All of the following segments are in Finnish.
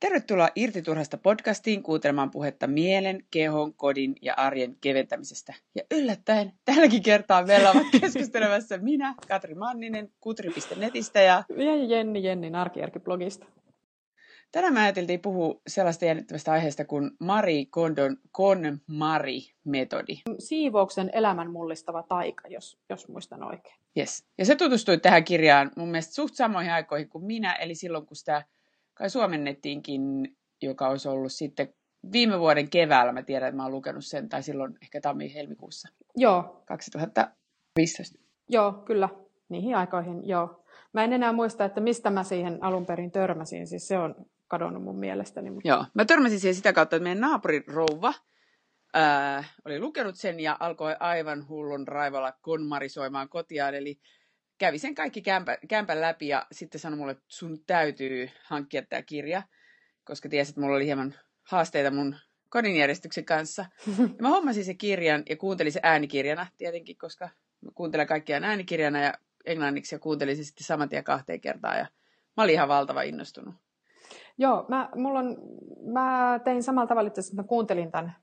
Tervetuloa Irti turhasta podcastiin kuuntelemaan puhetta mielen, kehon, kodin ja arjen keventämisestä. Ja yllättäen tälläkin kertaa meillä ovat keskustelemassa minä, Katri Manninen, kutri.netistä ja... Ja Jenni Jennin arkijärkiblogista. Tänään me ajateltiin puhua sellaista jännittävästä aiheesta kuin Marie Kondon KonMari-metodi. Siivouksen elämän mullistava taika, jos, jos muistan oikein. Yes. Ja se tutustui tähän kirjaan mun mielestä suht samoihin aikoihin kuin minä, eli silloin kun sitä kai suomennettiinkin, joka olisi ollut sitten viime vuoden keväällä. Mä tiedän, että mä oon lukenut sen, tai silloin ehkä tammi-helmikuussa. Joo. 2015. Joo, kyllä. Niihin aikoihin, joo. Mä en enää muista, että mistä mä siihen alun perin törmäsin. Siis se on kadonnut mun mielestäni. Mutta... Joo, mä törmäsin siihen sitä kautta, että meidän naapurin rouva ää, oli lukenut sen ja alkoi aivan hullun raivalla konmarisoimaan kotiaan. Eli kävi sen kaikki kämpä, kämpän läpi ja sitten sanoi mulle, että sun täytyy hankkia tämä kirja, koska tiesi, että mulla oli hieman haasteita mun kodinjärjestyksen kanssa. Ja mä hommasin sen kirjan ja kuuntelin se äänikirjana tietenkin, koska mä kuuntelen kaikkia äänikirjana ja englanniksi ja kuuntelin se sitten saman tien kahteen kertaan ja mä olin ihan valtava innostunut. Joo, mä, mulla on, mä tein samalla tavalla, että mä kuuntelin tämän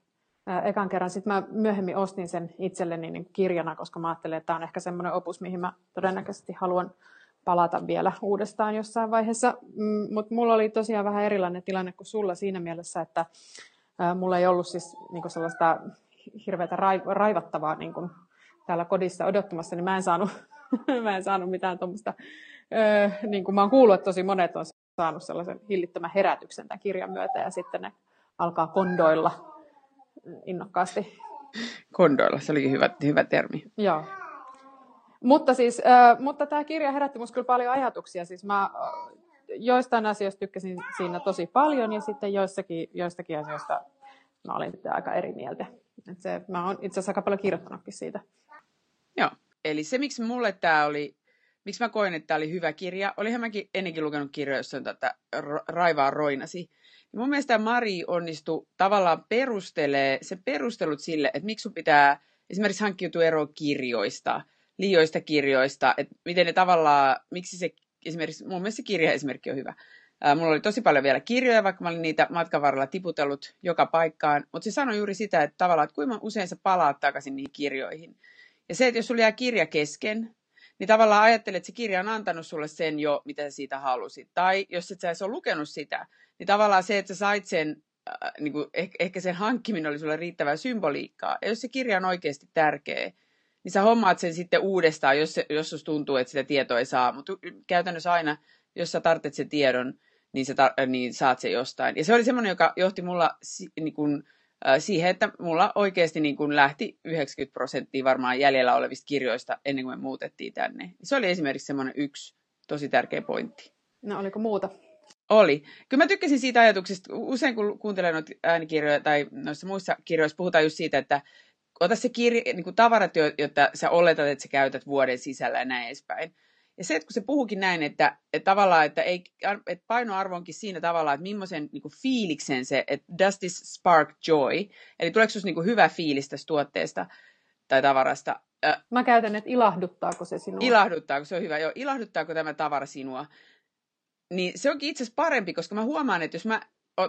ekan kerran. Sitten mä myöhemmin ostin sen itselleni niin kirjana, koska mä ajattelin, että tämä on ehkä semmoinen opus, mihin mä todennäköisesti haluan palata vielä uudestaan jossain vaiheessa. Mm, Mutta mulla oli tosiaan vähän erilainen tilanne kuin sulla siinä mielessä, että mulla ei ollut siis niin sellaista hirveätä raivattavaa niin kuin täällä kodissa odottamassa, niin mä en saanut, mä en saanut mitään tuommoista, niin kuin mä oon kuullut, että tosi monet on saanut sellaisen hillittömän herätyksen tämän kirjan myötä, ja sitten ne alkaa kondoilla innokkaasti. Kondoilla, se olikin hyvä, hyvä termi. Joo. Mutta, siis, äh, mutta tämä kirja herätti minusta kyllä paljon ajatuksia. Siis mä äh, joistain asioista tykkäsin siinä tosi paljon ja sitten joissakin, joistakin asioista mä olin sitten aika eri mieltä. Et se, mä oon itse asiassa aika paljon kirjoittanutkin siitä. Joo, eli se miksi mulle tämä oli, miksi mä koin, että tämä oli hyvä kirja, olihan mäkin ennenkin lukenut kirjoja, jossa on tätä Raivaa roinasi, mun mielestä Mari onnistui tavallaan perustelee, se perustelut sille, että miksi sun pitää esimerkiksi hankkiutua eroon kirjoista, liioista kirjoista, että miten ne tavallaan, miksi se esimerkiksi, mun mielestä se kirjaesimerkki on hyvä. Mulla oli tosi paljon vielä kirjoja, vaikka mä olin niitä matkan varrella tiputellut joka paikkaan, mutta se sanoi juuri sitä, että tavallaan, että kuinka usein sä palaat takaisin niihin kirjoihin. Ja se, että jos sulla jää kirja kesken, niin tavallaan ajattelet, että se kirja on antanut sulle sen jo, mitä sä siitä halusit. Tai jos et sä edes ole lukenut sitä, niin tavallaan se, että sä sait sen, äh, niin kuin, ehkä, ehkä sen hankkiminen oli sulle riittävää symboliikkaa. Ja jos se kirja on oikeasti tärkeä, niin sä hommaat sen sitten uudestaan, jos, se, jos tuntuu, että sitä tietoa ei saa. Mutta käytännössä aina, jos sä tarvitset sen tiedon, niin, sä tar- niin saat sen jostain. Ja se oli semmoinen, joka johti mulla niin kuin, siihen, että mulla oikeasti niin kuin lähti 90 prosenttia varmaan jäljellä olevista kirjoista ennen kuin me muutettiin tänne. Se oli esimerkiksi semmoinen yksi tosi tärkeä pointti. No oliko muuta? Oli. Kyllä mä tykkäsin siitä ajatuksesta, usein kun kuuntelen noita äänikirjoja tai noissa muissa kirjoissa puhutaan just siitä, että ota se kirja, niin kuin tavarat, jotta sä oletat, että sä käytät vuoden sisällä ja näin edespäin. Ja se, että kun se puhukin näin, että, että tavallaan, että, ei, että painoarvo onkin siinä tavalla, että millaisen niin kuin fiiliksen se, että does this spark joy, eli tuleeko sinusta niin hyvä fiilis tästä tuotteesta tai tavarasta. Mä käytän, että ilahduttaako se sinua. Ilahduttaako, se on hyvä. Joo, ilahduttaako tämä tavara sinua niin se onkin itse asiassa parempi, koska mä huomaan, että jos mä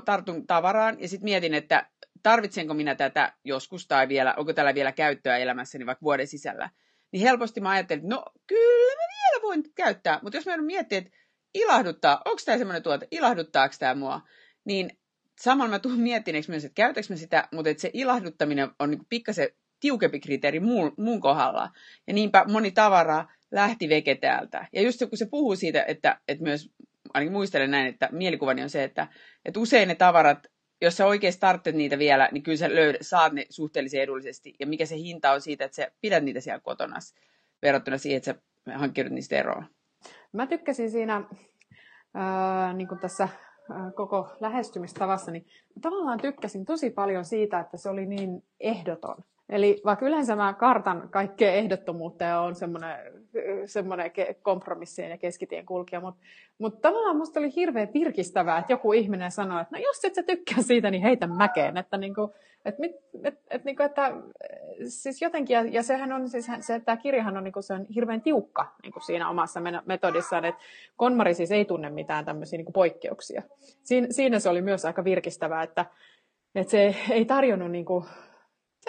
tartun tavaraan ja sitten mietin, että tarvitsenko minä tätä joskus tai vielä, onko tällä vielä käyttöä elämässäni vaikka vuoden sisällä, niin helposti mä ajattelin, että no kyllä mä vielä voin käyttää, mutta jos mä miettiä, että ilahduttaa, onko tämä semmoinen tuote, ilahduttaako tämä mua, niin samalla mä tuun miettineeksi myös, että käytäks mä sitä, mutta että se ilahduttaminen on niin pikkasen tiukempi kriteeri muun, muun kohdalla. Ja niinpä moni tavara lähti veke täältä. Ja just kun se puhuu siitä, että, että myös ainakin muistelen näin, että mielikuvani on se, että, että usein ne tavarat, jos sä oikeasti tarvitset niitä vielä, niin kyllä sä löydät, saat ne suhteellisen edullisesti. Ja mikä se hinta on siitä, että sä pidät niitä siellä kotona verrattuna siihen, että sä hankkiudut niistä eroon. Mä tykkäsin siinä ää, niin kuin tässä koko lähestymistavassa, niin tavallaan tykkäsin tosi paljon siitä, että se oli niin ehdoton. Eli vaikka yleensä mä kartan kaikkea ehdottomuutta ja on semmoinen semmoinen kompromissien ja keskitien kulkija, mutta mut tavallaan musta oli hirveän virkistävää, että joku ihminen sanoi, että no jos et sä tykkää siitä, niin heitä mäkeen, että niinku, et, mit, et, et, niinku, että siis jotenkin, ja, ja sehän on, siis se, että tämä kirjahan on, niinku, se on hirveän tiukka niinku siinä omassa metodissaan, että Konmari siis ei tunne mitään tämmöisiä niinku poikkeuksia. Siin, siinä se oli myös aika virkistävää, että, että se ei tarjonnut niinku,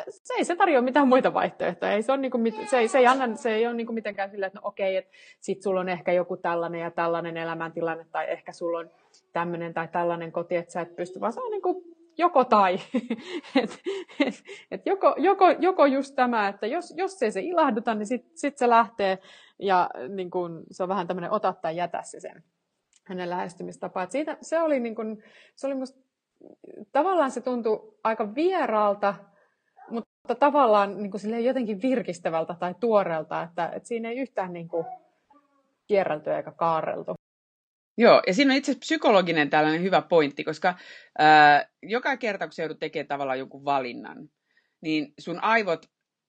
se ei se tarjoa mitään muita vaihtoehtoja. Ei se, on niinku, se, ei, se, ei anna, se ei ole niinku mitenkään silleen, että no okei, että sit sulla on ehkä joku tällainen ja tällainen elämäntilanne, tai ehkä sulla on tämmöinen tai tällainen koti, että sä et pysty, vaan se on niinku joko tai. et, et, et joko, joko, joko just tämä, että jos, jos ei se ilahduta, niin sitten sit se lähtee, ja niin kun, se on vähän tämmöinen ota tai jätä se sen hänen lähestymistapa. Et siitä, se oli, niin kun, se oli musta, tavallaan se tuntui aika vieraalta, tavallaan niin kuin jotenkin virkistävältä tai tuoreelta, että, että siinä ei yhtään niin kuin kierrelty eikä kaareltu. Joo, ja siinä on itse psykologinen tällainen hyvä pointti, koska ää, joka kerta, kun sä joudut tekemään tavallaan jonkun valinnan, niin sun aivot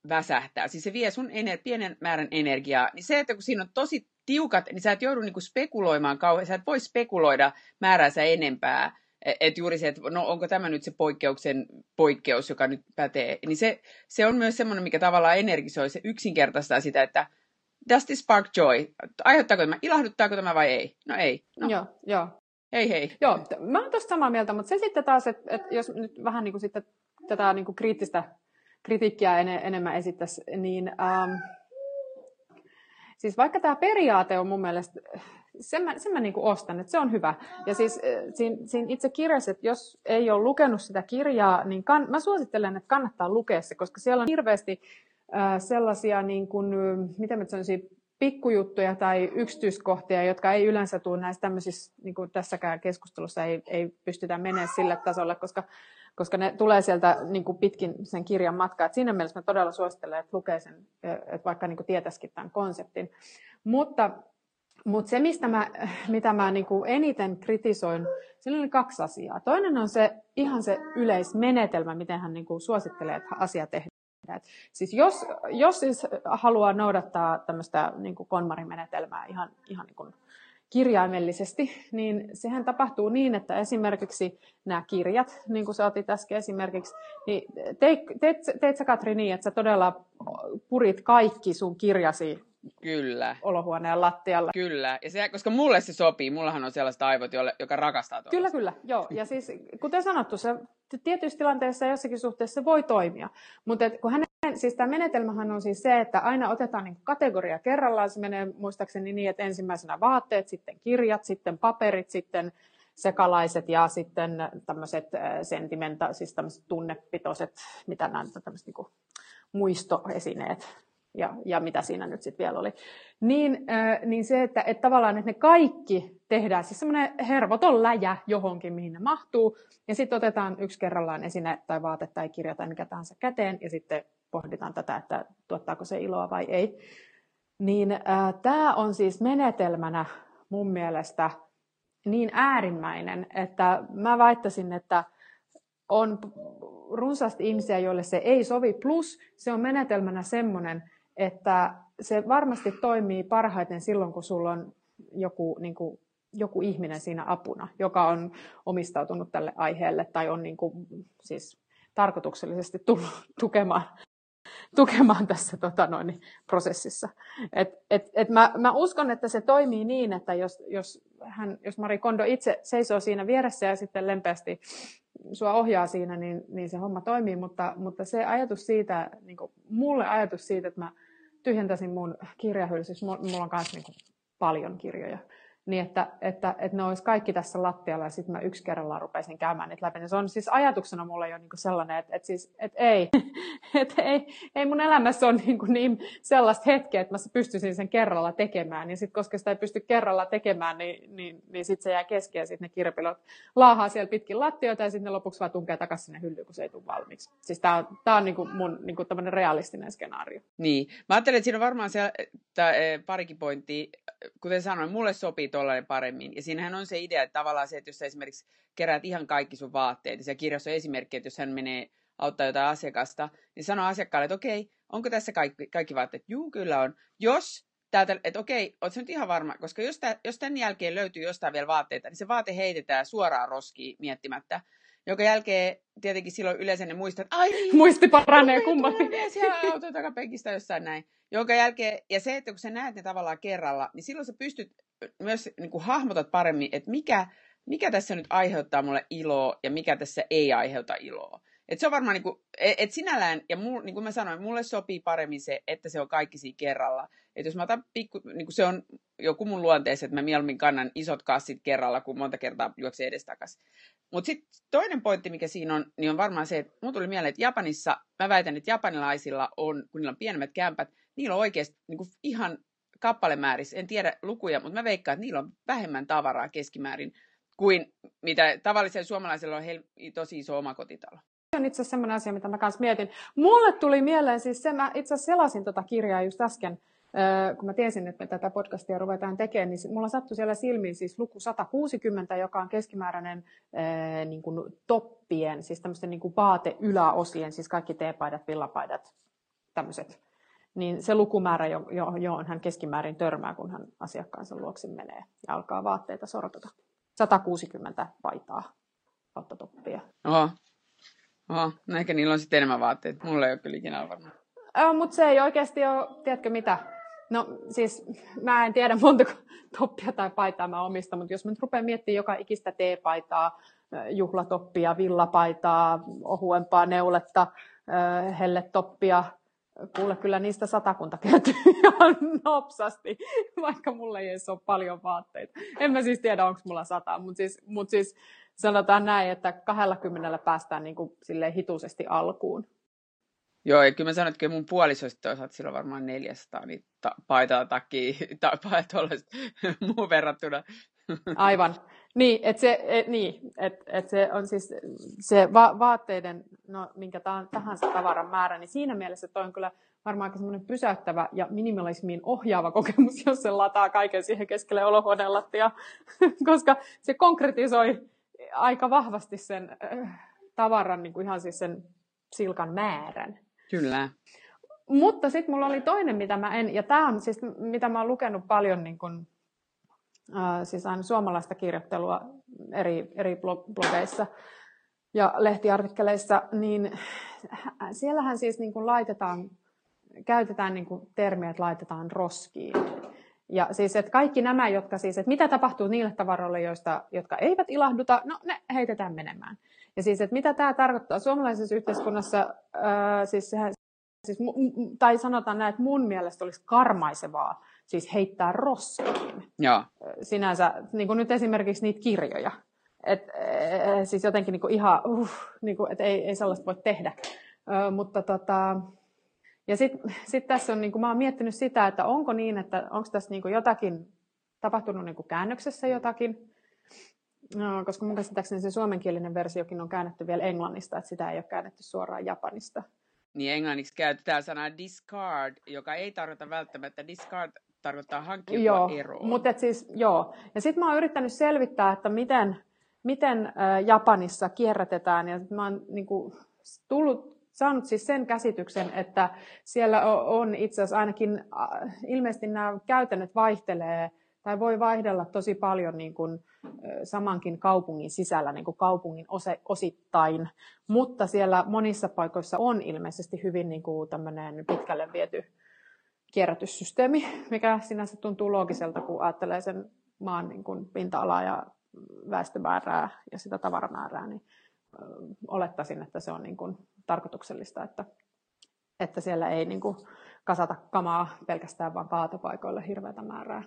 väsähtää. Siis se vie sun ener- pienen määrän energiaa. Niin se, että kun siinä on tosi tiukat, niin sä et joudu niinku spekuloimaan kauhean. Sä et voi spekuloida määräänsä enempää, E, et juuri se, että no onko tämä nyt se poikkeuksen poikkeus, joka nyt pätee, niin se, se on myös semmoinen, mikä tavallaan energisoi, se yksinkertaistaa sitä, että does this spark joy? Aiheuttaako tämä, ilahduttaako tämä vai ei? No ei. No. Joo, joo. Hei hei. Joo, mä oon tosta samaa mieltä, mutta se sitten taas, että, että jos nyt vähän niin kuin sitten tätä niin kuin kriittistä kritiikkiä en, enemmän esittäisi, niin ähm, siis vaikka tämä periaate on mun mielestä sen mä, sen mä niin ostan, että se on hyvä. Ja siis siinä, siinä itse kirjassa, että jos ei ole lukenut sitä kirjaa, niin kann, mä suosittelen, että kannattaa lukea se, koska siellä on hirveästi äh, sellaisia, niin kuin, miten mä sanoisin, pikkujuttuja tai yksityiskohtia, jotka ei yleensä tule näissä tämmöisissä, niin kuin tässäkään keskustelussa ei, ei pystytä menemään sille tasolle, koska, koska ne tulee sieltä niin kuin pitkin sen kirjan matkaa. Et siinä mielessä mä todella suosittelen, että lukee sen, että vaikka niin kuin tietäisikin tämän konseptin. Mutta mutta se, mistä mä, mitä mä niinku eniten kritisoin, siinä oli kaksi asiaa. Toinen on se ihan se yleismenetelmä, miten hän niinku suosittelee, että asia tehdään. Et siis jos, jos siis haluaa noudattaa tämmöistä niinku konmarimenetelmää ihan, ihan niinku kirjaimellisesti, niin sehän tapahtuu niin, että esimerkiksi nämä kirjat, niin kuin sä otit äsken esimerkiksi, niin teit, teit, teit sä Katri niin, että sä todella purit kaikki sun kirjasi Kyllä. olohuoneen lattialla. Kyllä, ja se, koska mulle se sopii, mullahan on sellaiset aivot, jolle, joka rakastaa tuollaista. Kyllä, kyllä, joo. Ja siis, kuten sanottu, se tietyissä tilanteissa ja jossakin suhteessa voi toimia. Mutta kun hänen, siis tämä menetelmähän on siis se, että aina otetaan niin kategoria kerrallaan. Se menee muistaakseni niin, että ensimmäisenä vaatteet, sitten kirjat, sitten paperit, sitten sekalaiset ja sitten tämmöiset äh, sentimenta, siis tämmöiset tunnepitoiset, mitä nämä tämmöiset niin muistoesineet ja, ja mitä siinä nyt sitten vielä oli, niin, äh, niin se, että, että tavallaan että ne kaikki tehdään, siis semmoinen hervoton läjä johonkin, mihin ne mahtuu, ja sitten otetaan yksi kerrallaan esine tai vaate tai kirja tai mikä tahansa käteen, ja sitten pohditaan tätä, että tuottaako se iloa vai ei. Niin äh, tämä on siis menetelmänä mun mielestä niin äärimmäinen, että mä väittäisin, että on runsaasti ihmisiä, joille se ei sovi, plus se on menetelmänä semmoinen, että se varmasti toimii parhaiten silloin, kun sulla on joku, niin kuin, joku ihminen siinä apuna, joka on omistautunut tälle aiheelle tai on niin kuin, siis tarkoituksellisesti tullut tukemaan, tukemaan tässä tota noin, prosessissa. Et, et, et mä, mä uskon, että se toimii niin, että jos, jos, hän, jos Mari Kondo itse seisoo siinä vieressä ja sitten lempeästi sua ohjaa siinä, niin, niin se homma toimii, mutta, mutta se ajatus siitä, niin kuin, mulle ajatus siitä, että mä tyhjentäisin mun kirjahylsyssä, mulla on myös niin paljon kirjoja, niin että, että, että ne olisi kaikki tässä lattialla ja sitten mä yksi kerrallaan rupeisin käymään niitä läpi. Se on siis ajatuksena mulla jo niin sellainen, että, että, siis, että ei, että ei, ei mun elämässä ole niin, kuin niin sellaista hetkeä, että mä pystyisin sen kerralla tekemään. Ja sitten koska sitä ei pysty kerralla tekemään, niin, niin, niin sitten se jää kesken ja sitten ne kirjapilot laahaa siellä pitkin lattioita ja sitten ne lopuksi vaan tunkee takaisin sinne hyllyyn, kun se ei tule valmiiksi. Siis tämä on, tää on niin kuin mun niin kuin realistinen skenaario. Niin. Mä ajattelen, että siinä on varmaan siellä, tää, eh, parikin pointtia. Kuten sanoin, mulle sopii tuollainen paremmin. Ja siinähän on se idea, että tavallaan se, että jos sä esimerkiksi keräät ihan kaikki sun vaatteet, ja siellä kirjassa on esimerkki, että jos hän menee auttaa jotain asiakasta, niin sano asiakkaalle, että okei, onko tässä kaikki, kaikki vaatteet? Juu, kyllä on. Jos täältä, että okei, ootko nyt ihan varma, koska jos, tää, jos tämän jälkeen löytyy jostain vielä vaatteita, niin se vaate heitetään suoraan roskiin miettimättä. Joka jälkeen tietenkin silloin yleensä ne muistat, ai niin, Muisti paranee kummalti. siellä auton takapenkistä jossain näin. Jonka jälkeen, ja se, että kun sä näet ne tavallaan kerralla, niin silloin sä pystyt myös niin kuin hahmotat paremmin, että mikä, mikä tässä nyt aiheuttaa mulle iloa ja mikä tässä ei aiheuta iloa. Et se on varmaan, niin kuin, et sinällään, ja mul, niin kuin mä sanoin, mulle sopii paremmin se, että se on kaikki siinä kerralla. Että jos mä otan pikku, niin kuin se on joku mun luonteessa, että mä mieluummin kannan isot kassit kerralla, kun monta kertaa juoksen edestakaisin. Mutta sitten toinen pointti, mikä siinä on, niin on varmaan se, että mun tuli mieleen, että Japanissa, mä väitän, että japanilaisilla on, kun niillä on pienemmät kämpät, niillä on oikeasti niin kuin ihan kappalemäärissä, en tiedä lukuja, mutta mä veikkaan, että niillä on vähemmän tavaraa keskimäärin kuin mitä tavallisella suomalaisella on tosi iso omakotitalo. Se on itse asiassa sellainen asia, mitä mä kanssa mietin. Mulle tuli mieleen siis se, mä itse asiassa selasin tuota kirjaa just äsken, kun mä tiesin, että me tätä podcastia ruvetaan tekemään, niin mulla sattui siellä silmiin siis luku 160, joka on keskimääräinen niin kuin toppien, siis tämmöisten niin kuin vaateyläosien, siis kaikki teepaidat, villapaidat, tämmöiset. Niin se lukumäärä, johon hän keskimäärin törmää, kun hän asiakkaansa luokse menee ja alkaa vaatteita sortata. 160 paitaa kautta toppia. Oho. Oho, no ehkä niillä on sitten enemmän vaatteita. Mulla ei ole kyllä ikinä varmaan. Mutta se ei oikeasti ole, tiedätkö mitä, No siis mä en tiedä montako toppia tai paitaa mä omistan, mutta jos mä nyt rupean miettimään joka ikistä teepaitaa, juhlatoppia, villapaitaa, ohuempaa neuletta, helletoppia, kuule kyllä niistä satakunta kertyy ihan nopsasti, vaikka mulla ei edes ole paljon vaatteita. En mä siis tiedä, onko mulla sata, mutta siis, mut siis sanotaan näin, että 20 päästään niin kuin hituisesti alkuun. Joo, ja kyllä mä sanoin, että mun puolisoista toisaalta silloin varmaan 400 niin ta- paitaa takia, tai tuollaista muun verrattuna. Aivan. Niin, että se, et, niin, et, et se on siis se va- vaatteiden, no minkä tahansa tavaran määrä, niin siinä mielessä toi on kyllä varmaan semmoinen pysäyttävä ja minimalismiin ohjaava kokemus, jos se lataa kaiken siihen keskelle olohuoneen lattia, koska se konkretisoi aika vahvasti sen äh, tavaran, niin kuin ihan siis sen silkan määrän. Kyllä. Mutta sitten mulla oli toinen, mitä mä en, ja tämä on siis, mitä mä oon lukenut paljon niin kun, siis aina suomalaista kirjoittelua eri, eri blogeissa ja lehtiartikkeleissa, niin siellähän siis niin kun laitetaan, käytetään niin kun termiä, että laitetaan roskiin. Ja siis, että kaikki nämä, jotka siis, että mitä tapahtuu niille tavaroille, joista, jotka eivät ilahduta, no ne heitetään menemään. Ja siis, että mitä tämä tarkoittaa suomalaisessa yhteiskunnassa, ää, siis sehän, siis, tai sanotaan näin, että mun mielestä olisi karmaisevaa siis heittää roskiin. Joo. Sinänsä, niin kuin nyt esimerkiksi niitä kirjoja. Et, äh, siis jotenkin niin kuin ihan, uh, niin kuin, että ei, ei sellaista voi tehdä. Ö, mutta tota, ja sitten sit tässä on, niin kuin, mä oon miettinyt sitä, että onko niin, että onko tässä niin kuin jotakin tapahtunut niin kuin käännöksessä jotakin, No, koska mun käsittääkseni se suomenkielinen versiokin on käännetty vielä englannista, että sitä ei ole käännetty suoraan japanista. Niin englanniksi käytetään sanaa discard, joka ei tarkoita välttämättä discard, tarkoittaa hankkiutua joo, eroon. Mutta siis, joo. Ja sitten mä oon yrittänyt selvittää, että miten, miten Japanissa kierrätetään. Ja mä oon niin kuin, tullut, saanut siis sen käsityksen, että siellä on itse asiassa ainakin, ilmeisesti nämä käytännöt vaihtelee tai voi vaihdella tosi paljon niin kuin samankin kaupungin sisällä, niin kuin kaupungin osittain, mutta siellä monissa paikoissa on ilmeisesti hyvin niin kuin pitkälle viety kierrätyssysteemi, mikä sinänsä tuntuu loogiselta, kun ajattelee sen maan niin kuin pinta-alaa ja väestömäärää ja sitä tavaramäärää, niin olettaisin, että se on niin kuin tarkoituksellista, että, että siellä ei niin kuin kasata kamaa pelkästään vain kaatopaikoille hirveätä määrää.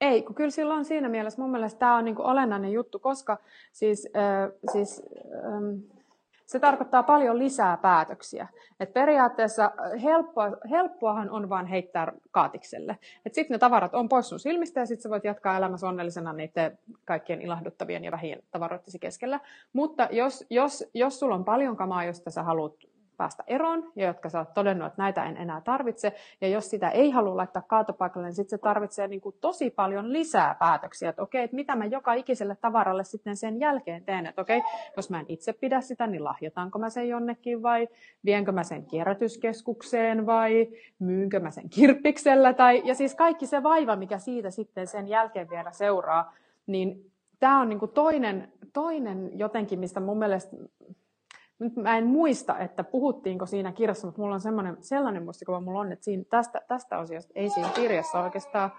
Ei, kun kyllä sillä on siinä mielessä, mun mielestä tämä on niin kuin olennainen juttu, koska siis, äh, siis ähm, se tarkoittaa paljon lisää päätöksiä. Et periaatteessa helppoa, helppoahan on vain heittää kaatikselle. Sitten ne tavarat on pois sun silmistä ja sitten sä voit jatkaa elämässä onnellisena niiden kaikkien ilahduttavien ja vähien tavaroittesi keskellä. Mutta jos, jos, jos sulla on paljon kamaa, josta sä haluat päästä eroon ja jotka sä oot todennut, että näitä en enää tarvitse. Ja jos sitä ei halua laittaa kaatopaikalle, niin sitten se tarvitsee niin kuin tosi paljon lisää päätöksiä, että okei, että mitä mä joka ikiselle tavaralle sitten sen jälkeen teen, että okei, jos mä en itse pidä sitä, niin lahjotaanko mä sen jonnekin vai vienkö mä sen kierrätyskeskukseen vai myynkö mä sen kirppiksellä tai, ja siis kaikki se vaiva, mikä siitä sitten sen jälkeen vielä seuraa, niin tämä on niin kuin toinen, toinen jotenkin, mistä mun mielestä nyt mä en muista, että puhuttiinko siinä kirjassa, mutta mulla on sellainen, sellainen muistikuva mulla on, että siinä, tästä, tästä asiasta ei siinä kirjassa oikeastaan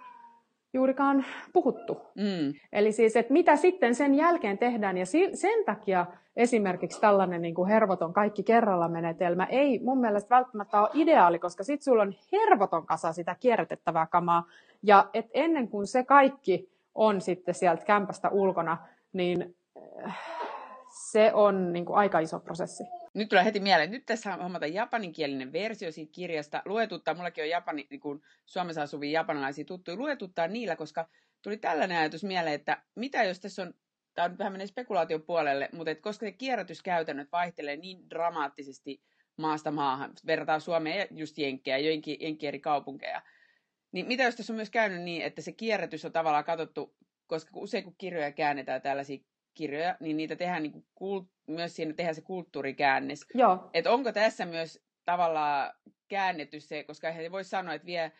juurikaan puhuttu. Mm. Eli siis, että mitä sitten sen jälkeen tehdään, ja sen takia esimerkiksi tällainen niin kuin hervoton kaikki kerralla menetelmä ei mun mielestä välttämättä ole ideaali, koska sitten sulla on hervoton kasa sitä kierrätettävää kamaa, ja et ennen kuin se kaikki on sitten sieltä kämpästä ulkona, niin äh, se on niin kuin aika iso prosessi. Nyt tulee heti mieleen, nyt tässä hommata japaninkielinen versio siitä kirjasta. Luetuttaa, mullakin on Japani, niin kuin Suomessa asuvia japanilaisia tuttuja, luetuttaa niillä, koska tuli tällainen ajatus mieleen, että mitä jos tässä on, tämä on vähän menee spekulaation puolelle, mutta että koska se kierrätyskäytännöt vaihtelee niin dramaattisesti maasta maahan, verrataan Suomeen ja just Jenkkejä, joinkin, Jenkkien eri kaupunkeja, niin mitä jos tässä on myös käynyt niin, että se kierrätys on tavallaan katsottu, koska usein kun kirjoja käännetään tällaisia kirjoja, niin niitä tehdään niin kuin, myös siinä tehdään se kulttuurikäännes. Joo. Et onko tässä myös tavallaan käännetty se, koska he voi sanoa, että vie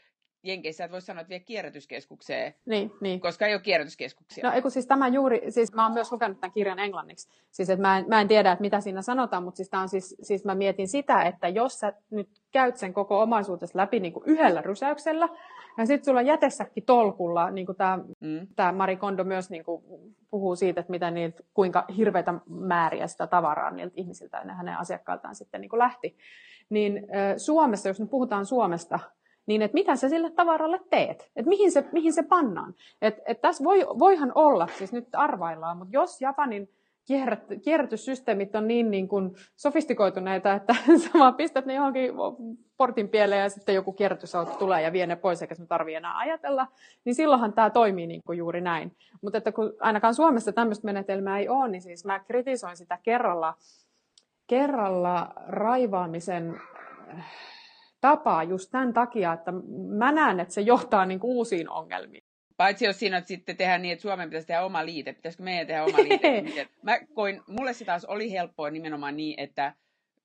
Jenkeissä et voi sanoa, että vie kierrätyskeskukseen, niin, niin. koska ei ole kierrätyskeskuksia. No eikö siis tämä juuri, siis mä oon myös lukenut tämän kirjan englanniksi, siis että mä en, mä en tiedä, että mitä siinä sanotaan, mutta siis, on siis, siis mä mietin sitä, että jos sä nyt käyt sen koko omaisuutesi läpi niin kuin yhdellä rysäyksellä, ja sitten sulla on jätesäkki tolkulla, niin kuin tämä, mm. tämä Mari Kondo myös niin kuin puhuu siitä, että mitä niiltä, kuinka hirveitä määriä sitä tavaraa niiltä ihmisiltä ja hänen asiakkailtaan sitten niin kuin lähti. Niin Suomessa, jos nyt puhutaan Suomesta, niin että mitä sä sille tavaralle teet, että mihin se, mihin se pannaan. Et, et tässä voi, voihan olla, siis nyt arvaillaan, mutta jos Japanin kierrätyssysteemit on niin, niin kuin sofistikoituneita, että sä vaan pistät ne johonkin portin pieleen ja sitten joku kierrätysauto tulee ja vie ne pois eikä sun tarvitse enää ajatella, niin silloinhan tämä toimii niin kuin juuri näin. Mutta että kun ainakaan Suomessa tämmöistä menetelmää ei ole, niin siis mä kritisoin sitä kerralla, kerralla raivaamisen tapaa just tämän takia, että mä näen, että se johtaa niin kuin uusiin ongelmiin. Paitsi jos siinä sitten tehdään niin, että Suomen pitäisi tehdä oma liite. Pitäisikö meidän tehdä oma liite? Mä koin, mulle se taas oli helppoa nimenomaan niin, että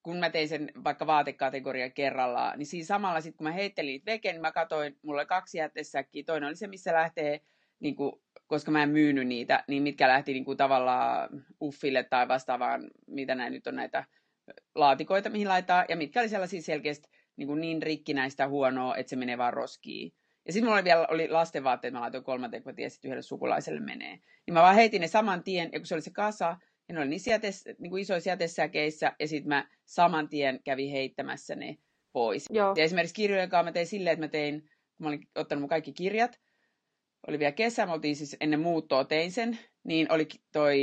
kun mä tein sen vaikka vaatekategoria kerrallaan, niin siinä samalla sitten kun mä heittelin niitä veke, niin mä katsoin, mulla oli kaksi jättesäkkiä. Toinen oli se, missä lähtee, niin kuin, koska mä en myynyt niitä, niin mitkä lähti niin kuin tavallaan uffille tai vastaavaan, mitä näin nyt on näitä laatikoita, mihin laittaa, ja mitkä oli sellaisia selkeästi niin, kuin niin rikkinäistä huonoa, että se menee vaan roskiin. Ja sitten mulla oli vielä oli lastenvaatteet, mä laitoin kolmanteen, kun mä tiesin, että yhdelle sukulaiselle menee. Niin mä vaan heitin ne saman tien, ja kun se oli se kasa, ja ne oli niin, jätes, niin kuin isoissa jätesäkeissä, ja sitten mä saman tien kävin heittämässä ne pois. Joo. Ja esimerkiksi kirjojen kanssa mä tein silleen, että mä tein, kun mä olin ottanut mun kaikki kirjat, oli vielä kesä, mä oltiin siis ennen muuttoa tein sen, niin oli toi,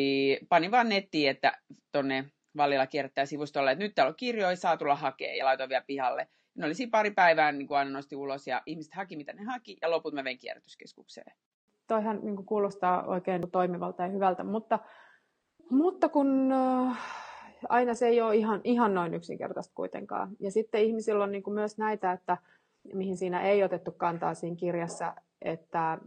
panin vaan nettiin, että tonne Vallilla kierrättää sivustolle, että nyt täällä on kirjoja, saa tulla hakea, ja laitoin vielä pihalle. Ne oli siinä pari päivää, niin kuin aina nosti ulos, ja ihmiset haki, mitä ne haki, ja loput mä vein kierrätyskeskukseen. Toihan niin kuin kuulostaa oikein toimivalta ja hyvältä, mutta, mutta kun äh, aina se ei ole ihan, ihan noin yksinkertaista kuitenkaan. Ja sitten ihmisillä on niin kuin myös näitä, että mihin siinä ei otettu kantaa siinä kirjassa, että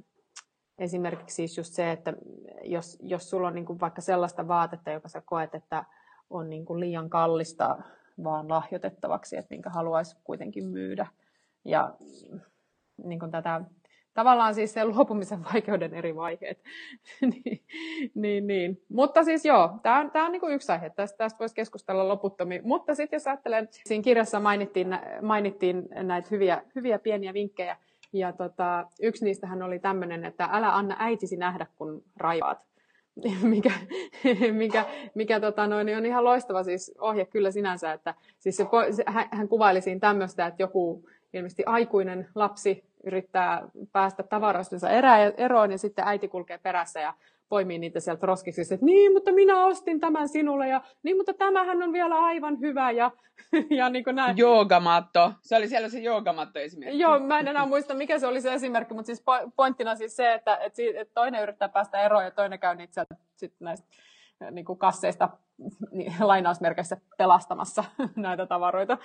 esimerkiksi siis just se, että jos, jos sulla on niin kuin vaikka sellaista vaatetta, joka sä koet, että on niin kuin liian kallista vaan lahjoitettavaksi, että minkä haluaisi kuitenkin myydä. Ja niin kuin tätä, tavallaan siis se luopumisen vaikeuden eri vaiheet. niin, niin, niin. Mutta siis joo, tämä on, tää on niin kuin yksi aihe, tästä, tästä voisi keskustella loputtomiin. Mutta sitten jos ajattelen, siinä kirjassa mainittiin, mainittiin näitä hyviä, hyviä pieniä vinkkejä, ja tota, yksi niistähän oli tämmöinen, että älä anna äitisi nähdä, kun raivaat. mikä, mikä, mikä tota noin, niin on ihan loistava siis ohje kyllä sinänsä, että siis se, se, hän kuvaili siinä tämmöistä, että joku ilmeisesti aikuinen lapsi yrittää päästä tavarastensa eroon ja sitten äiti kulkee perässä ja poimii niitä sieltä roskiksi, että niin, mutta minä ostin tämän sinulle ja niin, mutta tämähän on vielä aivan hyvä ja, ja niin kuin näin. Joogamatto. Se oli siellä se joogamatto esimerkki. Joo, mä en enää muista mikä se oli se esimerkki, mutta siis pointtina siis se, että, että toinen yrittää päästä eroon ja toinen käy niitä sieltä sit näistä niin kuin kasseista niin, lainausmerkeissä pelastamassa näitä tavaroita.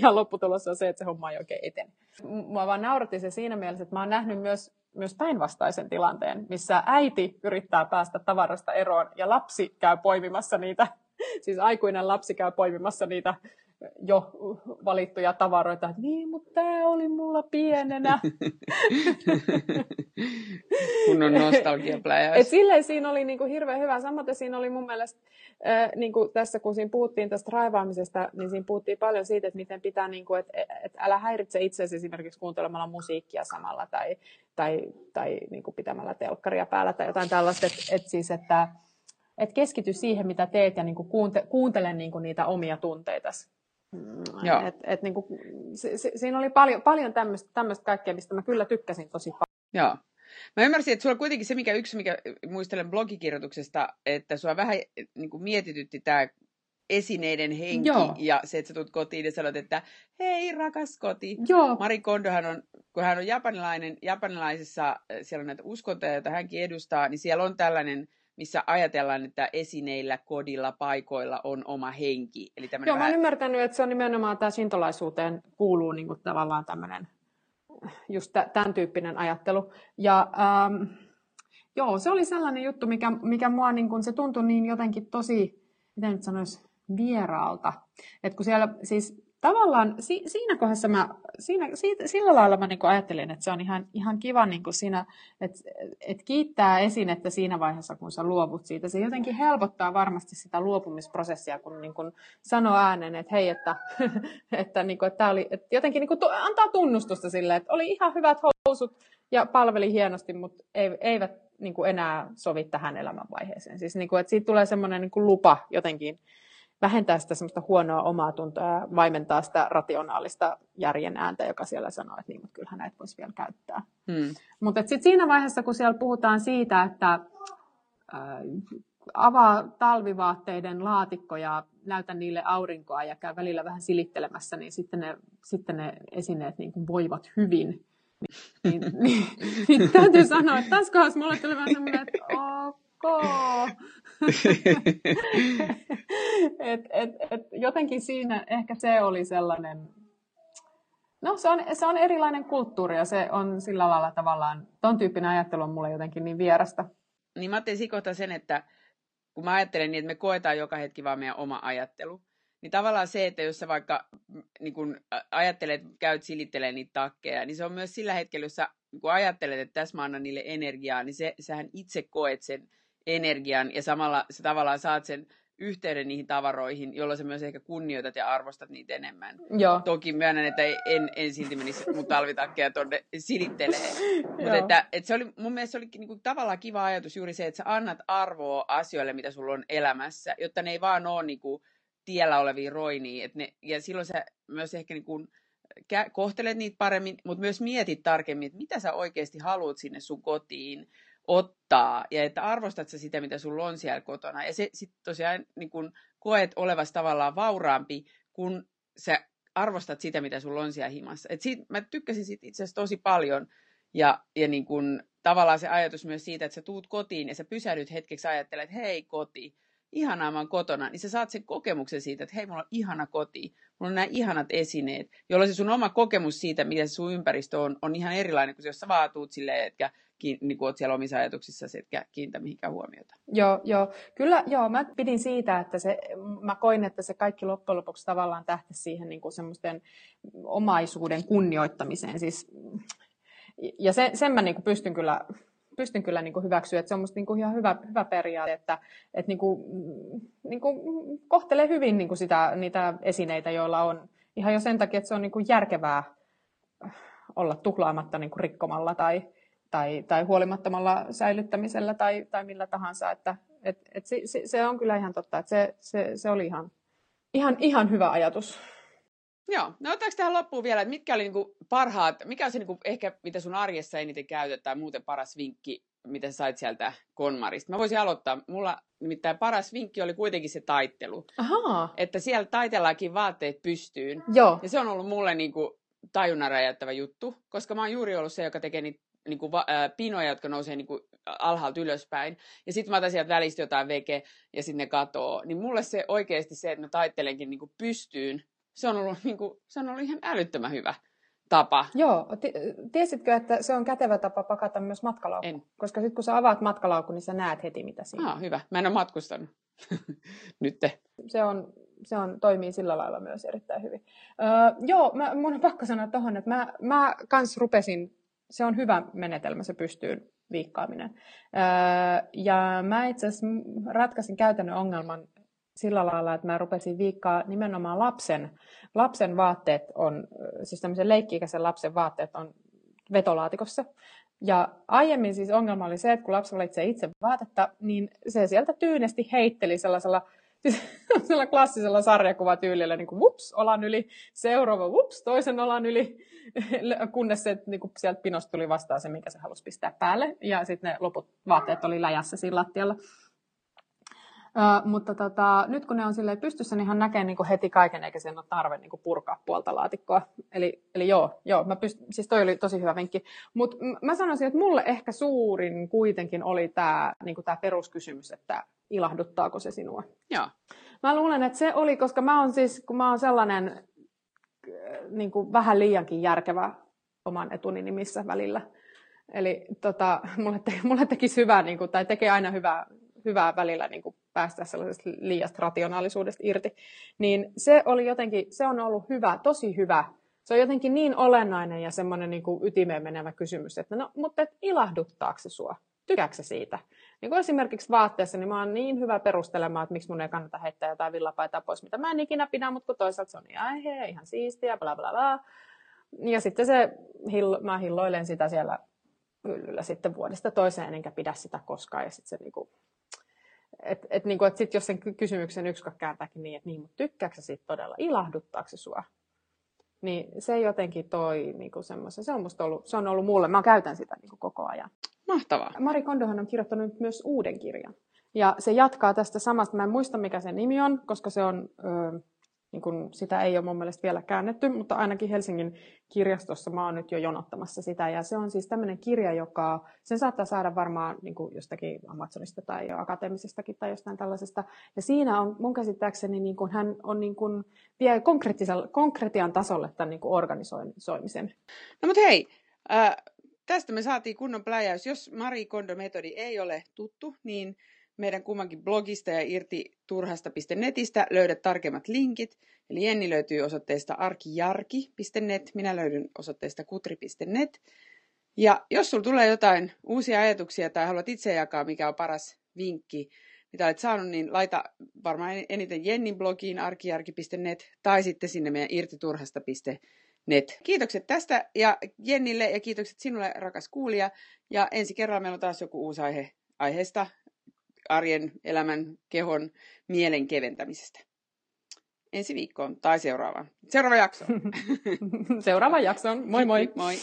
Ja lopputulos on se, että se homma ei oikein etene. Mua vaan nauratti se siinä mielessä, että mä oon nähnyt myös, myös päinvastaisen tilanteen, missä äiti yrittää päästä tavarasta eroon ja lapsi käy poimimassa niitä, siis aikuinen lapsi käy poimimassa niitä jo valittuja tavaroita, että niin, mutta tämä oli mulla pienenä. Kun on nostalgiapläjäys. Et silleen siinä oli niinku hirveän hyvä. Samaten siinä oli mun mielestä, äh, niinku tässä kun siinä puhuttiin tästä raivaamisesta, niin siinä puhuttiin paljon siitä, että miten pitää, niinku, että et älä häiritse itseäsi esimerkiksi kuuntelemalla musiikkia samalla tai, tai, tai niinku pitämällä telkkaria päällä tai jotain tällaista. Että et siis, että et keskity siihen, mitä teet ja niinku kuunte, kuuntele niinku niitä omia tunteita Mm, Joo. Et, et niin kuin, si, si, siinä oli paljon, paljon tämmöistä kaikkea, mistä mä kyllä tykkäsin tosi paljon. Joo. Mä ymmärsin, että sulla kuitenkin se, mikä yksi, mikä muistelen blogikirjoituksesta, että sua vähän niin kuin mietitytti tämä esineiden henki Joo. ja se, että sä tulet kotiin ja sanot, että hei rakas koti. Joo. Mari Kondohan on, kun hän on japanilainen, japanilaisessa, siellä on näitä uskontoja, joita hänkin edustaa, niin siellä on tällainen missä ajatellaan, että esineillä, kodilla, paikoilla on oma henki. Eli Joo, vähän... mä olen ymmärtänyt, että se on nimenomaan tämä sintolaisuuteen kuuluu niin kuin tavallaan tämmöinen just tämän tyyppinen ajattelu. Ja ähm, joo, se oli sellainen juttu, mikä, mikä mua niin kuin, se tuntui niin jotenkin tosi, miten nyt sanoisi, vieraalta. Että kun siellä siis tavallaan si, siinä kohdassa mä, siinä, siitä, sillä lailla mä niin ajattelin, että se on ihan, ihan kiva niin siinä, että, että kiittää esinettä siinä vaiheessa, kun sä luovut siitä. Se jotenkin helpottaa varmasti sitä luopumisprosessia, kun niin kuin sanoo äänen, että hei, että, että, niin kuin, että, oli, että jotenkin niin kuin, antaa tunnustusta sille, että oli ihan hyvät housut ja palveli hienosti, mutta eivät niin kuin enää sovi tähän elämänvaiheeseen. Siis niin kuin, että siitä tulee semmoinen niin kuin lupa jotenkin vähentää sitä semmoista huonoa omaa tuntoa ja vaimentaa sitä rationaalista järjen ääntä, joka siellä sanoo, että niin, mutta kyllähän näitä voisi vielä käyttää. Hmm. Mutta sitten siinä vaiheessa, kun siellä puhutaan siitä, että äh, avaa talvivaatteiden laatikkoja, näytä niille aurinkoa ja käy välillä vähän silittelemässä, niin sitten ne, sitten ne esineet niin kuin voivat hyvin. Niin, niin, niin, niin täytyy sanoa, että tässä kohdassa mulle tuli vähän semmoinen, että ok. et, et, et jotenkin siinä ehkä se oli sellainen, no se on, se on erilainen kulttuuri ja se on sillä lailla tavallaan, ton tyyppinen ajattelu on mulle jotenkin niin vierasta. Niin mä ajattelin sen, että kun mä ajattelen niin, että me koetaan joka hetki vaan meidän oma ajattelu, niin tavallaan se, että jos sä vaikka niin kun ajattelet, käyt silittelemään niitä takkeja, niin se on myös sillä hetkellä, jos sä kun ajattelet, että tässä mä annan niille energiaa, niin se, sähän itse koet sen energian ja samalla sä tavallaan saat sen yhteyden niihin tavaroihin, jolloin sä myös ehkä kunnioitat ja arvostat niitä enemmän. Joo. Toki myönnän, että en, en silti menisi mun talvitakkeja tuonne silittelee. Mutta että, että se oli, mun mielestä se oli niinku tavallaan kiva ajatus juuri se, että sä annat arvoa asioille, mitä sulla on elämässä, jotta ne ei vaan ole niinku tiellä olevia roinia. Et ne, ja silloin sä myös ehkä niinku, kohtelet niitä paremmin, mutta myös mietit tarkemmin, että mitä sä oikeasti haluat sinne sun kotiin ottaa ja että arvostat sä sitä, mitä sulla on siellä kotona. Ja se sitten tosiaan niin kun koet olevas tavallaan vauraampi, kun sä arvostat sitä, mitä sulla on siellä himassa. Et siitä, mä tykkäsin siitä itse asiassa tosi paljon. Ja, ja niin kun, tavallaan se ajatus myös siitä, että sä tuut kotiin ja sä pysähdyt hetkeksi ajattelet, että hei koti, ihanaa mä oon kotona, niin sä saat sen kokemuksen siitä, että hei, mulla on ihana koti, mulla on nämä ihanat esineet, jolloin se sun oma kokemus siitä, mitä se sun ympäristö on, on ihan erilainen kuin jos sä vaan tuut silleen, etkä niin kuin oot siellä omissa ajatuksissa, etkä kiinnitä mihinkään huomiota. Joo, joo. Kyllä, joo, mä pidin siitä, että se, mä koin, että se kaikki loppujen lopuksi tavallaan tähti siihen niin kuin semmoisten omaisuuden kunnioittamiseen. Siis, ja se, sen mä niin kuin pystyn kyllä pystyn kyllä niin kuin hyväksyä, että se on musta niin kuin ihan hyvä, hyvä periaate, että, että niin kuin, niin kuin kohtelee hyvin niin kuin sitä, niitä esineitä, joilla on ihan jo sen takia, että se on niin kuin järkevää olla tuhlaamatta niin kuin rikkomalla tai, tai, tai huolimattomalla säilyttämisellä tai, tai millä tahansa. Että, et, et se, se, se on kyllä ihan totta, että se, se, se oli ihan, ihan, ihan hyvä ajatus. Joo, no otetaanko tähän loppuun vielä, että mitkä oli niinku parhaat, mikä on se niinku ehkä, mitä sun arjessa eniten käytetään, tai muuten paras vinkki, mitä sä sait sieltä Konmarista? Mä voisin aloittaa. Mulla nimittäin paras vinkki oli kuitenkin se taittelu. Ahaa. Että siellä taitellaankin vaatteet pystyyn. Joo. Ja se on ollut mulle niinku tajunnan räjäyttävä juttu, koska mä oon juuri ollut se, joka tekee niitä niin kuin, ää, pinoja, jotka nousee niin kuin, alhaalta ylöspäin. Ja sitten mä otan sieltä välistä jotain veke ja sitten ne katoo. Niin mulle se oikeasti se, että mä taittelenkin niin kuin pystyyn, se on, ollut, niin kuin, se on ollut ihan älyttömän hyvä tapa. Joo, tiesitkö, että se on kätevä tapa pakata myös matkalaukku? En. Koska sitten kun sä avaat matkalaukun, niin sä näet heti, mitä siinä Ah, hyvä. Mä en ole matkustanut. Nytte. Se, on, se on, toimii sillä lailla myös erittäin hyvin. Öö, joo, mä, mun on pakko sanoa tuohon, että mä, mä kans rupesin, se on hyvä menetelmä, se pystyy viikkaaminen. Öö, ja mä itse asiassa ratkaisin käytännön ongelman sillä lailla, että mä rupesin viikkaa nimenomaan lapsen. Lapsen vaatteet on, siis tämmöisen leikki-ikäisen lapsen vaatteet on vetolaatikossa. Ja aiemmin siis ongelma oli se, että kun lapsi valitsee itse vaatetta, niin se sieltä tyynesti heitteli sellaisella, sellaisella klassisella sarjakuvatyylillä, niin kuin vups, olan yli, seuraava vups, toisen olan yli, kunnes se, niin kuin sieltä pinosta tuli vastaan se, mikä se halusi pistää päälle, ja sitten ne loput vaatteet oli läjässä siinä lattialla. Mutta tota, nyt kun ne on silleen pystyssä, niin hän näkee niin kuin heti kaiken, eikä sen ole tarve niin kuin purkaa puolta laatikkoa. Eli, eli joo, joo mä pyst- siis toi oli tosi hyvä vinkki. Mutta mä sanoisin, että mulle ehkä suurin kuitenkin oli tämä niin tää peruskysymys, että ilahduttaako se sinua. Joo. Mä luulen, että se oli, koska mä oon siis, kun mä oon sellainen niin kuin vähän liiankin järkevä oman etuni nimissä välillä. Eli tota, mulle, te, mulle tekisi hyvää, niin kuin, tai tekee aina hyvää, hyvää välillä niin kuin päästä sellaisesta liiasta rationaalisuudesta irti, niin se oli jotenkin, se on ollut hyvä, tosi hyvä. Se on jotenkin niin olennainen ja semmoinen niin kuin ytimeen menevä kysymys, että no, mutta et ilahduttaako se sua? Tykkääkö se siitä? Niin kuin esimerkiksi vaatteessa, niin mä oon niin hyvä perustelemaan, että miksi mun ei kannata heittää jotain villapaitaa pois, mitä mä en ikinä pidä, mutta kun toisaalta se on ihan, he, ihan siistiä, bla bla bla. Ja sitten se, mä hilloilen sitä siellä hyllyllä sitten vuodesta toiseen, enkä pidä sitä koskaan. Ja sitten se niinku, että et, niinku, et sit jos sen kysymyksen yksi kääntääkin niin, että niin, mutta tykkääkö siitä todella, ilahduttaako se sua? Niin se jotenkin toi niinku semmoisen, se on musta ollut, se on ollut mulle, mä käytän sitä niinku koko ajan. Mahtavaa. Mari Kondohan on kirjoittanut myös uuden kirjan. Ja se jatkaa tästä samasta, mä en muista mikä sen nimi on, koska se on, ö, niin kun sitä ei ole mun mielestä vielä käännetty, mutta ainakin Helsingin kirjastossa mä oon nyt jo jonottamassa sitä. Ja se on siis tämmöinen kirja, joka, sen saattaa saada varmaan niin kuin jostakin Amazonista tai akateemisestakin tai jostain tällaisesta. Ja siinä on mun käsittääkseni, niin kuin hän on niin kuin, vie konkretian tasolle tämän niin kuin organisoimisen. No mutta hei, äh, tästä me saatiin kunnon pläjäys. Jos Mari Kondo-metodi ei ole tuttu, niin meidän kummankin blogista ja irti turhasta.netistä löydät tarkemmat linkit. Eli Jenni löytyy osoitteesta arkijarki.net, minä löydyn osoitteesta kutri.net. Ja jos sulla tulee jotain uusia ajatuksia tai haluat itse jakaa, mikä on paras vinkki, mitä olet saanut, niin laita varmaan eniten Jennin blogiin arkijarki.net tai sitten sinne meidän irtiturhasta.net. Kiitokset tästä ja Jennille ja kiitokset sinulle rakas kuulija. Ja ensi kerralla meillä on taas joku uusi aihe aiheesta arjen, elämän, kehon, mielen keventämisestä. Ensi viikkoon tai seuraavaan. Seuraava jakso. Seuraava jakson. Moi moi. Moi.